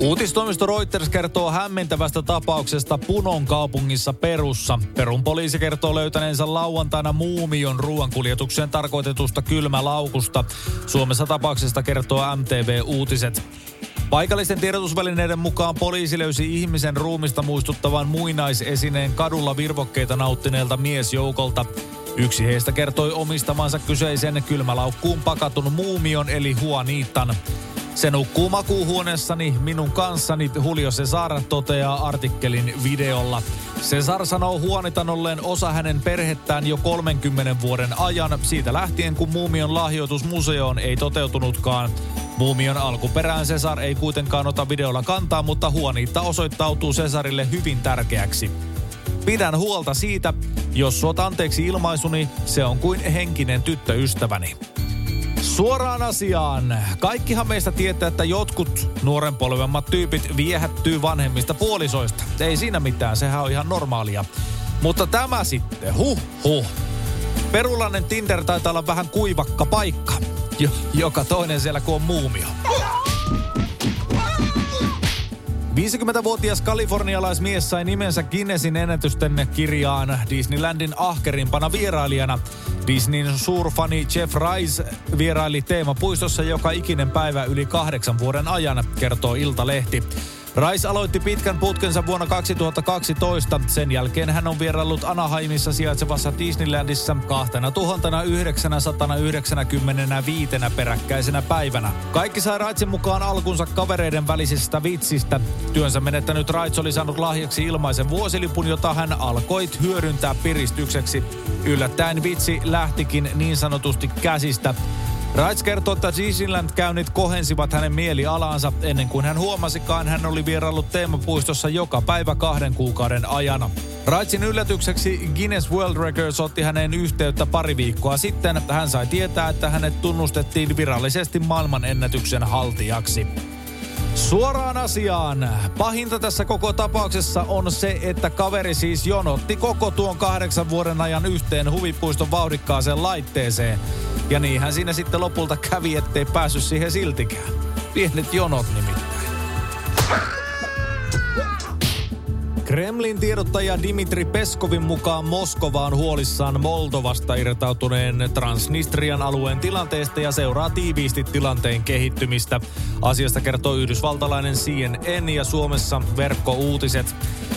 Uutistoimisto Reuters kertoo hämmentävästä tapauksesta Punon kaupungissa Perussa. Perun poliisi kertoo löytäneensä lauantaina muumion ruoankuljetukseen tarkoitetusta kylmälaukusta. Suomessa tapauksesta kertoo MTV Uutiset. Paikallisten tiedotusvälineiden mukaan poliisi löysi ihmisen ruumista muistuttavan muinaisesineen kadulla virvokkeita nauttineelta miesjoukolta. Yksi heistä kertoi omistamansa kyseisen kylmälaukkuun pakatun muumion eli huaniittan. Se nukkuu makuuhuoneessani minun kanssani, Julio Cesar toteaa artikkelin videolla. Cesar sanoo huonitan olleen osa hänen perhettään jo 30 vuoden ajan, siitä lähtien kun muumion lahjoitus museoon ei toteutunutkaan. Muumion alkuperään Cesar ei kuitenkaan ota videolla kantaa, mutta huoniitta osoittautuu Cesarille hyvin tärkeäksi. Pidän huolta siitä, jos suot anteeksi ilmaisuni, se on kuin henkinen tyttöystäväni. Suoraan asiaan. Kaikkihan meistä tietää, että jotkut nuoren polvemmat tyypit viehättyy vanhemmista puolisoista. Ei siinä mitään, sehän on ihan normaalia. Mutta tämä sitten, huh huh. Perulainen Tinder taitaa olla vähän kuivakka paikka. Jo, joka toinen siellä kuin on muumio. 50-vuotias kalifornialaismies sai nimensä Guinnessin ennätysten kirjaan Disneylandin ahkerimpana vierailijana. Disneyn suurfani Jeff Rice vieraili teemapuistossa joka ikinen päivä yli kahdeksan vuoden ajan, kertoo Iltalehti. Rice aloitti pitkän putkensa vuonna 2012. Sen jälkeen hän on vieraillut Anaheimissa sijaitsevassa Disneylandissa 2995 peräkkäisenä päivänä. Kaikki sai Raitsin mukaan alkunsa kavereiden välisestä vitsistä. Työnsä menettänyt Raits oli saanut lahjaksi ilmaisen vuosilipun, jota hän alkoi hyödyntää piristykseksi. Yllättäen vitsi lähtikin niin sanotusti käsistä. Raits kertoo, että Disneyland-käynnit kohensivat hänen mielialaansa ennen kuin hän huomasikaan, hän oli vieraillut teemapuistossa joka päivä kahden kuukauden ajana. Raitsin yllätykseksi Guinness World Records otti häneen yhteyttä pari viikkoa sitten. Hän sai tietää, että hänet tunnustettiin virallisesti maailman ennätyksen haltijaksi. Suoraan asiaan. Pahinta tässä koko tapauksessa on se, että kaveri siis jonotti koko tuon kahdeksan vuoden ajan yhteen huvipuiston vauhdikkaaseen laitteeseen. Ja niinhän siinä sitten lopulta kävi, ettei päässyt siihen siltikään. Pienet jonot nimittäin. Kremlin tiedottaja Dimitri Peskovin mukaan Moskova on huolissaan Moldovasta irtautuneen Transnistrian alueen tilanteesta ja seuraa tiiviisti tilanteen kehittymistä. Asiasta kertoo yhdysvaltalainen CNN ja Suomessa verkkouutiset.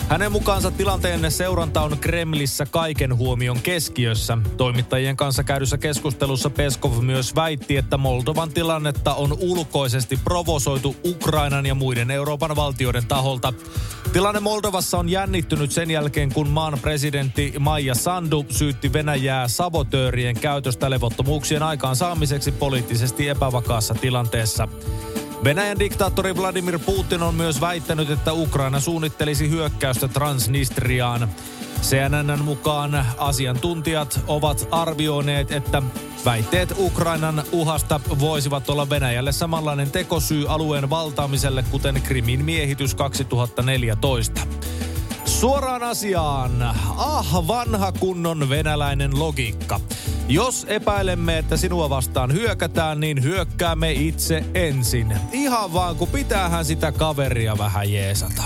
Hänen mukaansa tilanteen seuranta on Kremlissä kaiken huomion keskiössä. Toimittajien kanssa käydyssä keskustelussa Peskov myös väitti, että Moldovan tilannetta on ulkoisesti provosoitu Ukrainan ja muiden Euroopan valtioiden taholta. Tilanne Moldovassa on jännittynyt sen jälkeen, kun maan presidentti Maija Sandu syytti Venäjää sabotöörien käytöstä levottomuuksien aikaansaamiseksi poliittisesti epävakaassa tilanteessa. Venäjän diktaattori Vladimir Putin on myös väittänyt, että Ukraina suunnittelisi hyökkäystä Transnistriaan. CNNn mukaan asiantuntijat ovat arvioineet, että väitteet Ukrainan uhasta voisivat olla Venäjälle samanlainen tekosyy alueen valtaamiselle, kuten Krimin miehitys 2014. Suoraan asiaan. Ah, vanha kunnon venäläinen logiikka. Jos epäilemme, että sinua vastaan hyökätään, niin hyökkäämme itse ensin. Ihan vaan, kun pitäähän sitä kaveria vähän jeesata.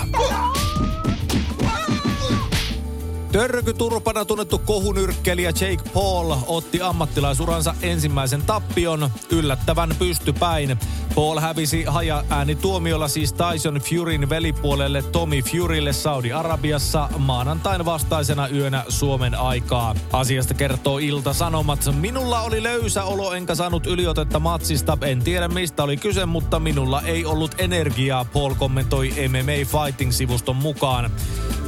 Törkyturpana tunnettu kohunyrkkelijä Jake Paul otti ammattilaisuransa ensimmäisen tappion yllättävän pystypäin. Paul hävisi haja tuomiolla siis Tyson Furyn velipuolelle Tommy Furylle Saudi-Arabiassa maanantain vastaisena yönä Suomen aikaa. Asiasta kertoo Ilta Sanomat. Minulla oli löysä olo enkä saanut yliotetta matsista. En tiedä mistä oli kyse, mutta minulla ei ollut energiaa, Paul kommentoi MMA Fighting-sivuston mukaan.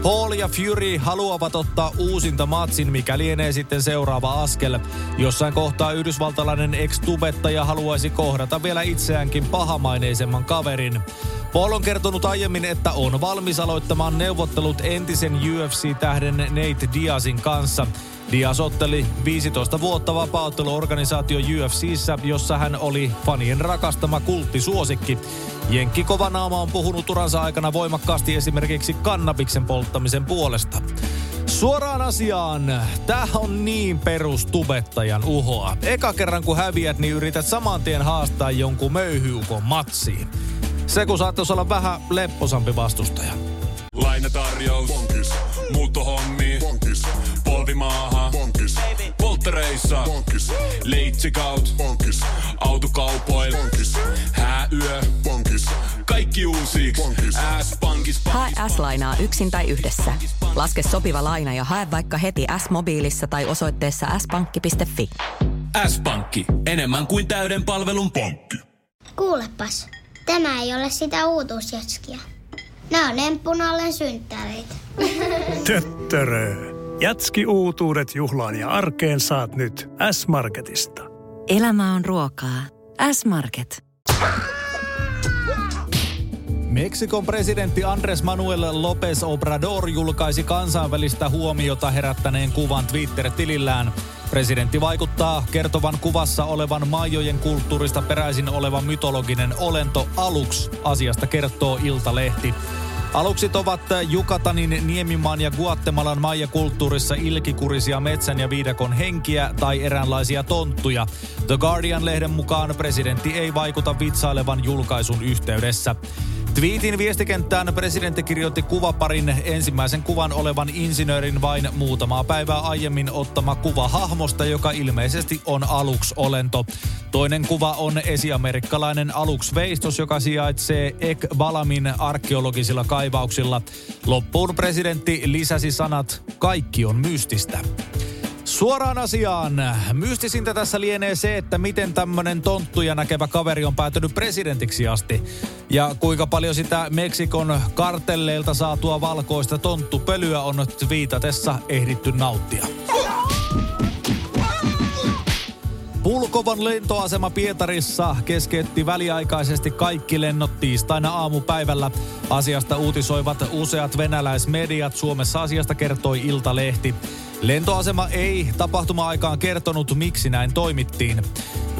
Paul ja Fury haluavat ottaa uusinta matsin, mikä lienee sitten seuraava askel. Jossain kohtaa yhdysvaltalainen ex-tubettaja haluaisi kohdata vielä itseäänkin pahamaineisemman kaverin. Paul on kertonut aiemmin, että on valmis aloittamaan neuvottelut entisen UFC-tähden Nate Diazin kanssa. Diaz otteli 15 vuotta vapautteluorganisaatio UFCissä, jossa hän oli fanien rakastama kulttisuosikki. Jenkki Kovanaama on puhunut uransa aikana voimakkaasti esimerkiksi kannabiksen polttamisen puolesta. Suoraan asiaan. Tää on niin perustubettajan uhoa. Eka kerran kun häviät, niin yrität saman tien haastaa jonkun möyhyukon matsiin. Se kun saattaisi olla vähän lepposampi vastustaja. Lainatarjous. Bonkis. Muuttohommi. Bonkis. Polvimaaha. Bonkis. Polttereissa. Bonkis. Leitsikaut. Bonkis. Autokaupoil. Bonkis. Hääyö. Bonkis. Kaikki uusi. S-pankis. Hae S-lainaa yksin tai yhdessä. Laske sopiva laina ja hae vaikka heti S-mobiilissa tai osoitteessa s-pankki.fi. S-pankki. Enemmän kuin täyden palvelun pankki. Kuulepas, tämä ei ole sitä uutuusjatskia. Nämä on emppunallen synttäreitä. Töttörö. Jatski uutuudet juhlaan ja arkeen saat nyt S-Marketista. Elämä on ruokaa. S-Market. Meksikon presidentti Andres Manuel López Obrador julkaisi kansainvälistä huomiota herättäneen kuvan Twitter-tilillään. Presidentti vaikuttaa kertovan kuvassa olevan maajojen kulttuurista peräisin oleva mytologinen olento aluksi. Asiasta kertoo Iltalehti. Aluksit ovat Jukatanin, Niemimaan ja Guatemalan maijakulttuurissa ilkikurisia metsän ja viidakon henkiä tai eräänlaisia tonttuja. The Guardian-lehden mukaan presidentti ei vaikuta vitsailevan julkaisun yhteydessä. Tweetin viestikenttään presidentti kirjoitti kuvaparin ensimmäisen kuvan olevan insinöörin vain muutamaa päivää aiemmin ottama kuva hahmosta, joka ilmeisesti on aluks-olento. Toinen kuva on esiamerikkalainen aluksveistos, joka sijaitsee Ek Balamin arkeologisilla kaivauksilla. Loppuun presidentti lisäsi sanat, kaikki on mystistä. Suoraan asiaan. Mystisintä tässä lienee se, että miten tämmönen tonttuja näkevä kaveri on päätynyt presidentiksi asti. Ja kuinka paljon sitä Meksikon kartelleilta saatua valkoista tonttupölyä on viitatessa ehditty nauttia. Pulkovan lentoasema Pietarissa keskeytti väliaikaisesti kaikki lennot tiistaina aamupäivällä. Asiasta uutisoivat useat venäläismediat. Suomessa asiasta kertoi Iltalehti. Lentoasema ei tapahtuma-aikaan kertonut, miksi näin toimittiin.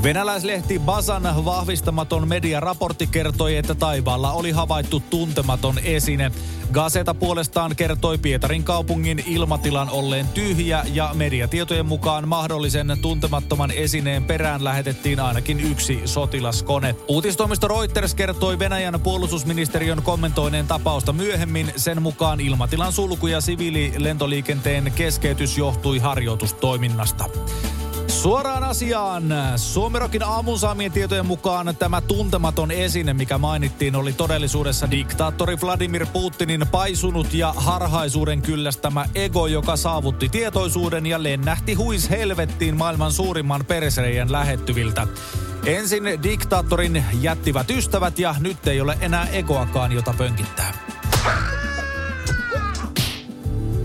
Venäläislehti Basan vahvistamaton mediaraportti kertoi, että taivaalla oli havaittu tuntematon esine. Gazeta puolestaan kertoi Pietarin kaupungin ilmatilan olleen tyhjä ja mediatietojen mukaan mahdollisen tuntemattoman esineen perään lähetettiin ainakin yksi sotilaskone. Uutistoimisto Reuters kertoi Venäjän puolustusministeriön kommentoineen tapausta myöhemmin. Sen mukaan ilmatilan sulku ja siviililentoliikenteen keskeytys johtui harjoitustoiminnasta. Suoraan asiaan. Suomerokin aamun saamien tietojen mukaan tämä tuntematon esine, mikä mainittiin, oli todellisuudessa diktaattori Vladimir Putinin paisunut ja harhaisuuden kyllästämä ego, joka saavutti tietoisuuden ja lennähti huis helvettiin maailman suurimman persereijän lähettyviltä. Ensin diktaattorin jättivät ystävät ja nyt ei ole enää egoakaan, jota pönkittää.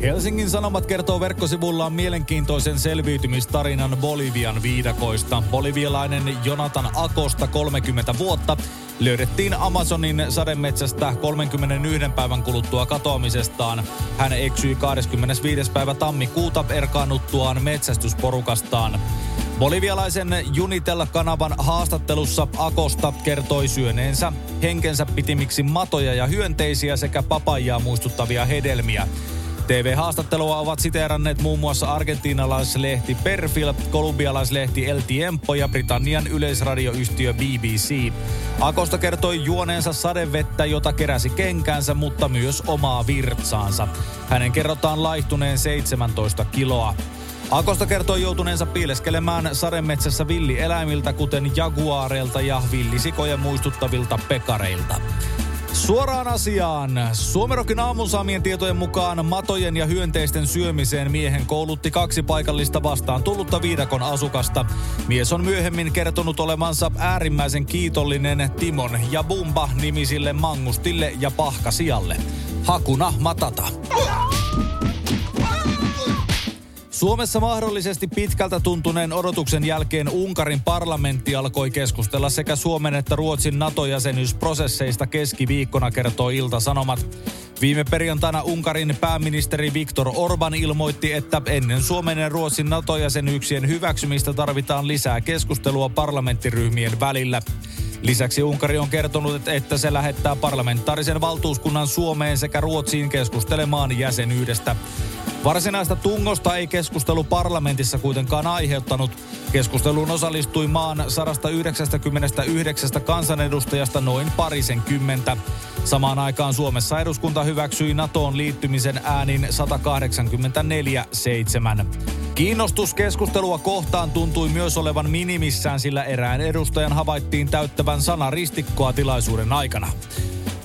Helsingin Sanomat kertoo verkkosivullaan mielenkiintoisen selviytymistarinan Bolivian viidakoista. Bolivialainen Jonathan Akosta 30 vuotta löydettiin Amazonin sademetsästä 31 päivän kuluttua katoamisestaan. Hän eksyi 25. päivä tammikuuta erkaannuttuaan metsästysporukastaan. Bolivialaisen Unitel-kanavan haastattelussa Akosta kertoi syöneensä henkensä pitimiksi matoja ja hyönteisiä sekä papajaa muistuttavia hedelmiä. TV-haastattelua ovat siteeranneet muun muassa argentinalaislehti Perfil, kolumbialaislehti El Tiempo ja Britannian yleisradioyhtiö BBC. Akosta kertoi juoneensa sadevettä, jota keräsi kenkäänsä, mutta myös omaa virtsaansa. Hänen kerrotaan laihtuneen 17 kiloa. Akosta kertoi joutuneensa piileskelemään sademetsässä villieläimiltä, kuten jaguaareilta ja villisikoja muistuttavilta pekareilta. Suoraan asiaan. Suomerokin aamun saamien tietojen mukaan matojen ja hyönteisten syömiseen miehen koulutti kaksi paikallista vastaan tullutta viidakon asukasta. Mies on myöhemmin kertonut olevansa äärimmäisen kiitollinen Timon ja Bumba nimisille mangustille ja pahkasialle. Hakuna matata. Suomessa mahdollisesti pitkältä tuntuneen odotuksen jälkeen Unkarin parlamentti alkoi keskustella sekä Suomen että Ruotsin NATO-jäsenyysprosesseista keskiviikkona, kertoo Ilta-Sanomat. Viime perjantaina Unkarin pääministeri Viktor Orban ilmoitti, että ennen Suomen ja Ruotsin NATO-jäsenyyksien hyväksymistä tarvitaan lisää keskustelua parlamenttiryhmien välillä. Lisäksi Unkari on kertonut, että se lähettää parlamentaarisen valtuuskunnan Suomeen sekä Ruotsiin keskustelemaan jäsenyydestä. Varsinaista tungosta ei keskustelu parlamentissa kuitenkaan aiheuttanut. Keskusteluun osallistui maan 199 kansanedustajasta noin parisen kymmentä. Samaan aikaan Suomessa eduskunta hyväksyi NATOon liittymisen äänin 184-7. Kiinnostus keskustelua kohtaan tuntui myös olevan minimissään, sillä erään edustajan havaittiin täyttävän sanaristikkoa tilaisuuden aikana.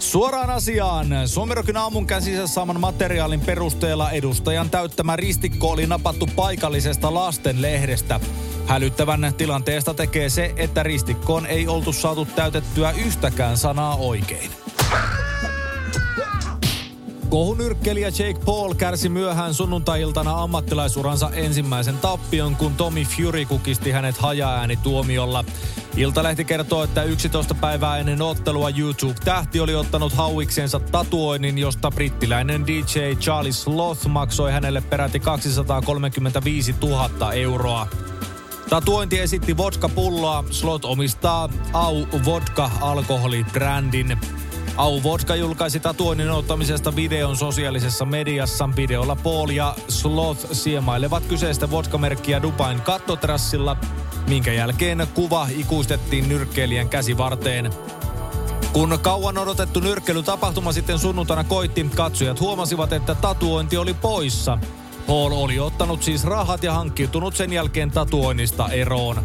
Suoraan asiaan. Suomirokin aamun käsissä saaman materiaalin perusteella edustajan täyttämä ristikko oli napattu paikallisesta lastenlehdestä. Hälyttävän tilanteesta tekee se, että ristikkoon ei oltu saatu täytettyä yhtäkään sanaa oikein. Kohunyrkkelijä Jake Paul kärsi myöhään sunnuntai-iltana ammattilaisuransa ensimmäisen tappion, kun Tommy Fury kukisti hänet hajaäänituomiolla. Iltalehti kertoo, että 11 päivää ennen ottelua YouTube-tähti oli ottanut hauiksensa tatuoinnin, josta brittiläinen DJ Charlie Sloth maksoi hänelle peräti 235 000 euroa. Tatuointi esitti vodka-pulloa. Slot omistaa Au Vodka-alkoholibrändin. Au Vodka julkaisi tatuoinnin ottamisesta videon sosiaalisessa mediassa. Videolla Paul ja Sloth siemailevat kyseistä vodkamerkkiä Dubain kattotrassilla, minkä jälkeen kuva ikuistettiin nyrkkeilijän käsivarteen. Kun kauan odotettu nyrkkeilytapahtuma sitten sunnuntaina koitti, katsojat huomasivat, että tatuointi oli poissa. Paul oli ottanut siis rahat ja hankkiutunut sen jälkeen tatuoinnista eroon.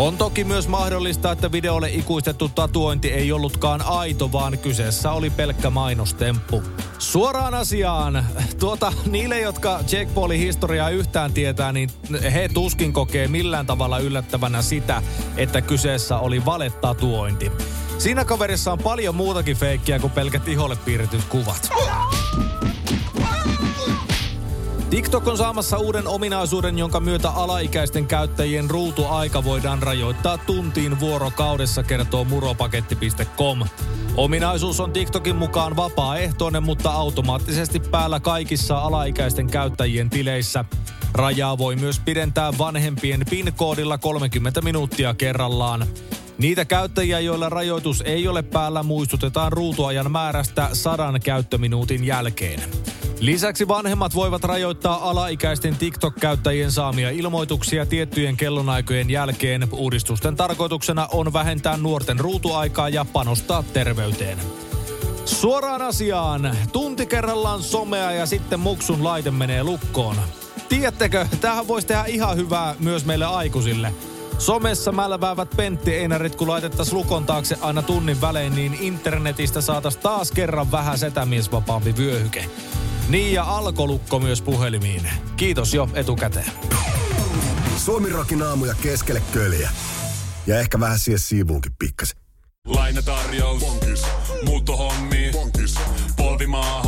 On toki myös mahdollista, että videolle ikuistettu tatuointi ei ollutkaan aito, vaan kyseessä oli pelkkä mainostemppu. Suoraan asiaan. Tuota, niille, jotka Jake Paulin historiaa yhtään tietää, niin he tuskin kokee millään tavalla yllättävänä sitä, että kyseessä oli valetatuointi. Siinä kaverissa on paljon muutakin feikkiä kuin pelkät iholle piirretyt kuvat. TikTok on saamassa uuden ominaisuuden, jonka myötä alaikäisten käyttäjien ruutuaika voidaan rajoittaa tuntiin vuorokaudessa, kertoo muropaketti.com. Ominaisuus on TikTokin mukaan vapaaehtoinen, mutta automaattisesti päällä kaikissa alaikäisten käyttäjien tileissä. Rajaa voi myös pidentää vanhempien PIN-koodilla 30 minuuttia kerrallaan. Niitä käyttäjiä, joilla rajoitus ei ole päällä, muistutetaan ruutuajan määrästä sadan käyttöminuutin jälkeen. Lisäksi vanhemmat voivat rajoittaa alaikäisten TikTok-käyttäjien saamia ilmoituksia tiettyjen kellonaikojen jälkeen. Uudistusten tarkoituksena on vähentää nuorten ruutuaikaa ja panostaa terveyteen. Suoraan asiaan. Tunti kerrallaan somea ja sitten muksun laite menee lukkoon. Tiedättekö, tähän voisi tehdä ihan hyvää myös meille aikuisille. Somessa mälväävät Pentti Einarit, kun laitettaisiin lukon taakse aina tunnin välein, niin internetistä saataisiin taas kerran vähän setämiesvapaampi vyöhyke. Niin ja alkolukko myös puhelimiin. Kiitos jo etukäteen. Suomirokin aamuja keskelle köljä. Ja ehkä vähän siihen siivuunkin pikkasen. Lainatarjous. Bonkis. Muuttohommi. Bonkis. Polvimaaha.